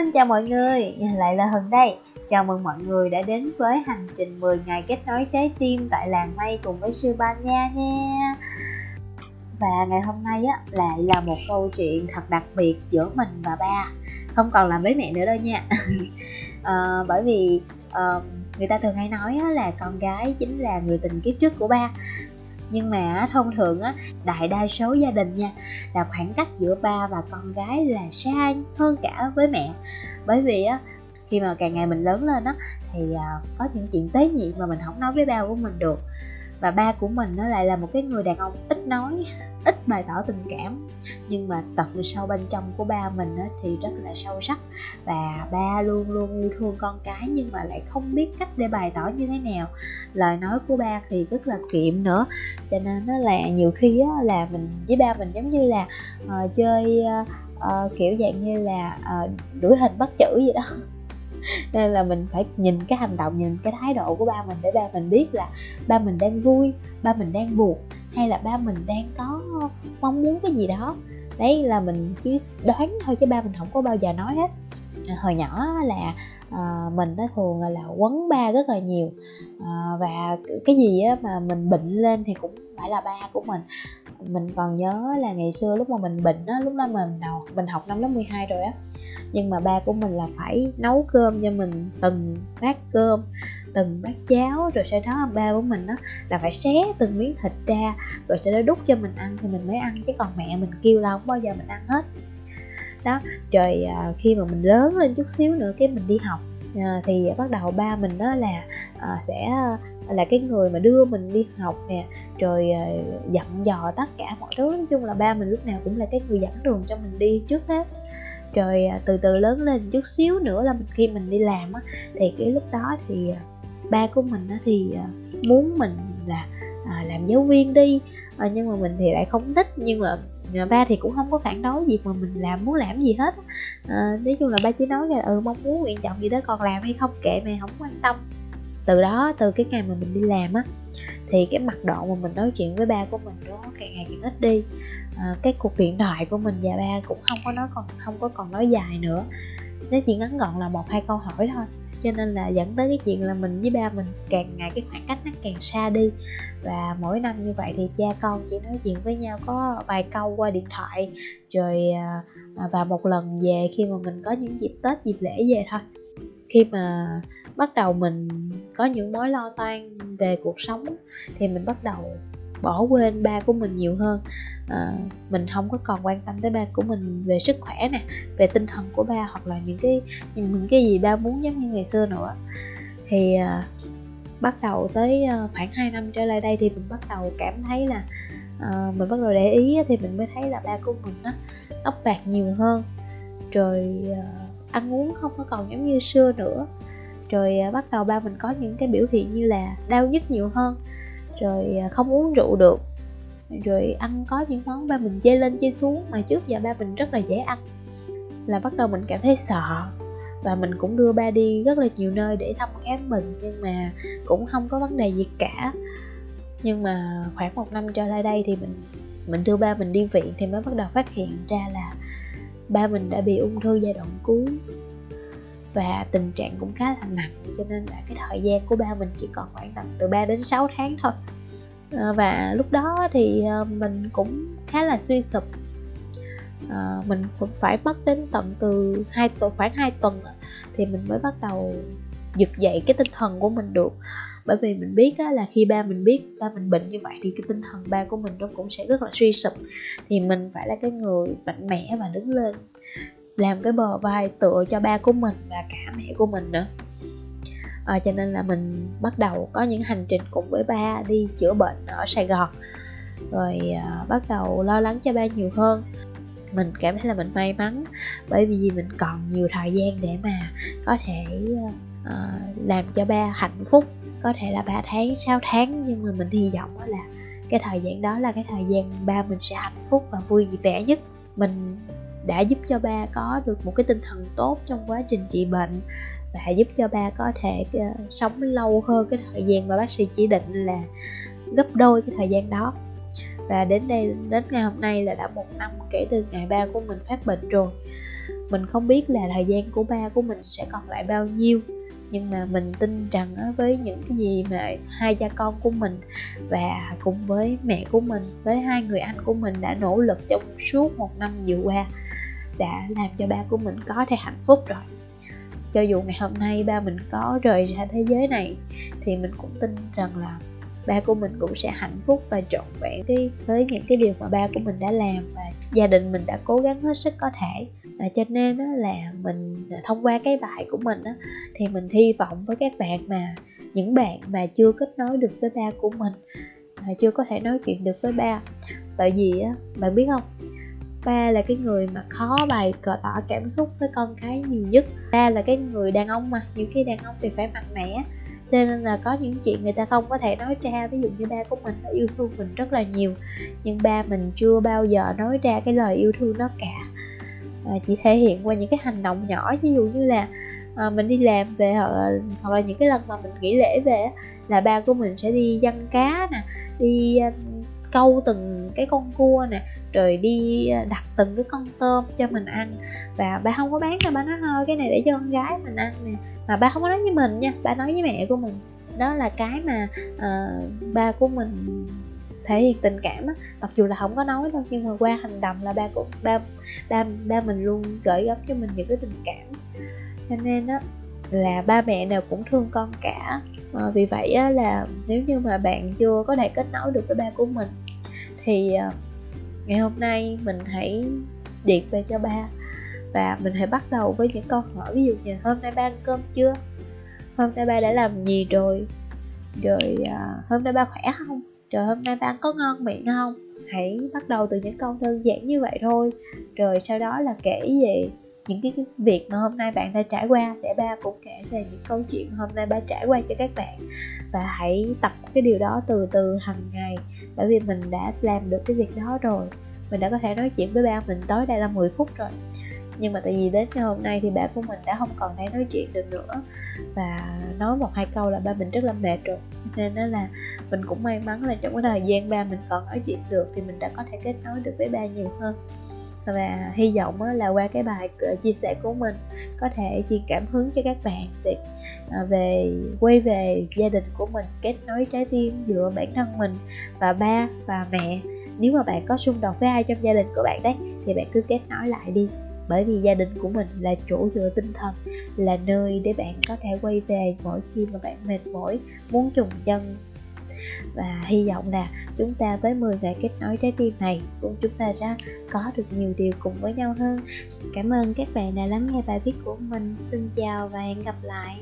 Xin chào mọi người, lại là Hân đây. Chào mừng mọi người đã đến với hành trình 10 ngày kết nối trái tim tại làng mây cùng với sư Ban Nha nha. Và ngày hôm nay á, lại là một câu chuyện thật đặc biệt giữa mình và ba. Không còn là với mẹ nữa đâu nha. À, Bởi vì à, người ta thường hay nói á, là con gái chính là người tình kiếp trước của ba nhưng mà thông thường á, đại đa số gia đình nha, là khoảng cách giữa ba và con gái là xa hơn cả với mẹ. Bởi vì á, khi mà càng ngày mình lớn lên á, thì à, có những chuyện tế nhị mà mình không nói với ba của mình được và ba của mình nó lại là một cái người đàn ông ít nói ít bày tỏ tình cảm. Nhưng mà tận sâu bên trong của ba mình á, thì rất là sâu sắc. Và ba luôn luôn yêu thương con cái nhưng mà lại không biết cách để bày tỏ như thế nào. Lời nói của ba thì rất là kiệm nữa. Cho nên nó là nhiều khi á, là mình với ba mình giống như là uh, chơi uh, uh, kiểu dạng như là uh, đuổi hình bắt chữ gì đó nên là mình phải nhìn cái hành động nhìn cái thái độ của ba mình để ba mình biết là ba mình đang vui ba mình đang buồn hay là ba mình đang có mong muốn cái gì đó. Đấy là mình chỉ đoán thôi chứ ba mình không có bao giờ nói hết. Hồi nhỏ là à, mình nó thường là quấn ba rất là nhiều. À, và cái gì á mà mình bệnh lên thì cũng phải là ba của mình. Mình còn nhớ là ngày xưa lúc mà mình bệnh á lúc đó mình đầu mình học năm lớp 12 rồi á nhưng mà ba của mình là phải nấu cơm cho mình từng bát cơm từng bát cháo rồi sau đó ba của mình đó là phải xé từng miếng thịt ra rồi sau đó đút cho mình ăn thì mình mới ăn chứ còn mẹ mình kêu là không bao giờ mình ăn hết. Đó rồi à, khi mà mình lớn lên chút xíu nữa cái mình đi học à, thì bắt đầu ba mình đó là à, sẽ à, là cái người mà đưa mình đi học nè rồi à, dặn dò tất cả mọi thứ. Nói chung là ba mình lúc nào cũng là cái người dẫn đường cho mình đi trước hết rồi à, từ từ lớn lên chút xíu nữa là mình khi mình đi làm á thì cái lúc đó thì à, ba của mình á thì à, muốn mình là à, làm giáo viên đi à, nhưng mà mình thì lại không thích nhưng mà ba thì cũng không có phản đối việc mà mình làm muốn làm gì hết à, nói chung là ba chỉ nói là ừ mong muốn nguyện vọng gì đó còn làm hay không kệ mày không quan tâm. Từ đó từ cái ngày mà mình đi làm á thì cái mặt độ mà mình nói chuyện với ba của mình nó càng ngày càng ít đi. À, cái cuộc điện thoại của mình và ba cũng không có nói còn không có còn nói dài nữa. Nó chỉ ngắn gọn là một hai câu hỏi thôi. Cho nên là dẫn tới cái chuyện là mình với ba mình càng ngày cái khoảng cách nó càng xa đi. Và mỗi năm như vậy thì cha con chỉ nói chuyện với nhau có vài câu qua điện thoại rồi ờ, và một lần về khi mà mình có những dịp tết dịp lễ về thôi khi mà bắt đầu mình có những mối lo toan về cuộc sống thì mình bắt đầu bỏ quên ba của mình nhiều hơn. À, mình không có còn quan tâm tới ba của mình về sức khỏe nè về tinh thần của ba hoặc là những cái những cái gì ba muốn giống như ngày xưa nữa. Thì à, bắt đầu tới ờ, khoảng 2 năm trở lại đây thì mình bắt đầu cảm thấy là à, mình bắt đầu để ý thì mình mới thấy là ba của mình á ấp bạc nhiều hơn. Rồi à, ăn uống không có còn giống như xưa nữa. Rồi à, bắt đầu ba mình có những cái biểu hiện như là đau nhức nhiều hơn, rồi à, không uống rượu được. Rồi, ăn có những món ba mình chê lên chê xuống mà trước giờ ba mình rất là dễ ăn, là bắt đầu mình cảm thấy sợ. Và mình cũng đưa ba đi rất là nhiều nơi để thăm khám mình nhưng mà cũng không có vấn đề gì cả. Nhưng mà khoảng một năm trở lại đây thì mình mình đưa ba mình đi viện thì mới bắt đầu phát hiện ra là ba mình đã bị ung thư giai đoạn cuối. Và tình trạng cũng khá là nặng cho nên là cái thời gian của ba mình chỉ còn khoảng tầm từ 3 đến 6 tháng thôi. Ờ, và lúc đó thì ờ, mình cũng khá là suy sụp. À, mình cũng phải mất đến tận từ hai tuần khoảng 2 tuần thì mình mới bắt đầu giật dậy cái tinh thần của mình được bởi vì mình biết á, là khi ba mình biết ba mình bệnh như vậy thì cái tinh thần ba của mình nó cũng sẽ rất là suy sụp. Thì mình phải là cái người mạnh mẽ và đứng lên làm cái bờ vai tựa cho ba của mình và cả mẹ của mình nữa. À, cho nên là mình bắt đầu có những hành trình cùng với ba đi chữa bệnh ở sài gòn. Rồi à, bắt đầu lo lắng cho ba nhiều hơn. Mình cảm thấy là mình may mắn bởi vì mình còn nhiều thời gian để mà có thể à, làm cho ba hạnh phúc có thể là 3 tháng 6 tháng nhưng mà mình hy vọng là cái thời gian đó là cái thời gian ba mình sẽ hạnh phúc và vui vẻ nhất. Mình đã giúp cho ba có được một cái tinh thần tốt trong quá trình trị bệnh và giúp cho ba có thể uh, sống lâu hơn cái thời gian mà bác sĩ chỉ định là gấp đôi cái thời gian đó. Và đến đây đến ngày hôm nay là đã một năm kể từ ngày ba của mình phát bệnh rồi. Mình không biết là thời gian của ba của mình sẽ còn lại bao nhiêu nhưng mà mình tin rằng với những cái gì mà hai cha con của mình và cùng với mẹ của mình, với hai người anh của mình đã nỗ lực trong suốt một năm vừa qua đã làm cho ba của mình có thể hạnh phúc rồi. Cho dù ngày hôm nay ba mình có rời ra thế giới này, thì mình cũng tin rằng là ba của mình cũng sẽ hạnh phúc và trọn vẹn cái, với những cái điều mà ba của mình đã làm và gia đình mình đã cố gắng hết sức có thể à, cho nên đó là mình à, thông qua cái bài của mình đó, thì mình hy vọng với các bạn mà những bạn mà chưa kết nối được với ba của mình mà chưa có thể nói chuyện được với ba. Tại vì á bạn biết không? Ba là cái người mà khó bày cờ tỏ cảm xúc với con cái nhiều nhất. Ba là cái người đàn ông mà nhiều khi đàn ông thì phải mạnh mẽ. Cho nên là có những chuyện người ta không có thể nói ra ví dụ như ba của mình đã yêu thương mình rất là nhiều nhưng ba mình chưa bao giờ nói ra cái lời yêu thương đó cả à, chỉ thể hiện qua những cái hành động nhỏ ví dụ như là à, mình đi làm về hoặc là, hoặc là những cái lần mà mình nghỉ lễ về là ba của mình sẽ đi dân cá nè đi uh, câu từng cái con cua nè rồi đi à, đặt từng cái con tôm cho mình ăn. Và ba không có bán cho ba nói thôi cái này để cho con gái mình ăn nè. Mà ba không có nói với mình nha ba nói với mẹ của mình. Đó là cái mà uh, ba của mình thể hiện tình cảm á. Mặc dù là không có nói đâu nhưng mà qua hành động là ba cũng ba ba ba mình luôn gửi gắm cho mình những cái tình cảm. Cho nên á là ba mẹ nào cũng thương con cả. À, vì vậy á, là nếu như mà bạn chưa có thể kết nối được với ba của mình thì ờ, ngày hôm nay mình hãy điện về cho ba và mình hãy bắt đầu với những câu hỏi. Ví dụ như hôm nay ba ăn cơm chưa? Hôm nay ba đã làm gì rồi? Rồi uh, hôm nay ba khỏe không? Rồi hôm nay ba có ngon miệng không? Hãy bắt đầu từ những câu đơn giản như vậy thôi. Rồi sau đó là kể về những cái, cái việc mà hôm nay bạn đã trải qua. Để ba cũng kể về những câu chuyện hôm nay ba trải qua cho các bạn. Và hãy tập cái điều đó từ từ hàng ngày. Bởi vì mình đã làm được cái việc đó rồi. Mình đã có thể nói chuyện với ba mình tối đa là 10 phút rồi nhưng mà tại vì đến ngày hôm nay thì bạn của mình đã không còn thể nói chuyện được nữa. Và nói một hai câu là ba mình rất là mệt rồi. Nên đó là mình cũng may mắn là trong cái thời gian ba mình còn nói chuyện được thì mình đã có thể kết nối được với ba nhiều hơn. Và hy vọng là qua cái bài ờ, chia sẻ của mình có thể truyền cảm hứng cho các bạn để ờ, về, quay về gia đình của mình, kết nối trái tim giữa bản thân mình và ba và mẹ. Nếu mà bạn có xung đột với ai trong gia đình của bạn đấy thì bạn cứ kết nối lại đi bởi vì gia đình của mình là chỗ dựa tinh thần, là nơi để bạn có thể quay về mỗi khi mà bạn mệt mỏi, muốn trùng chân. Và hy vọng là chúng ta với 10 ngày kết nối trái tim này cũng chúng ta sẽ có được nhiều điều cùng với nhau hơn. Cảm ơn các bạn đã lắng nghe bài viết của mình. Xin chào và hẹn gặp lại.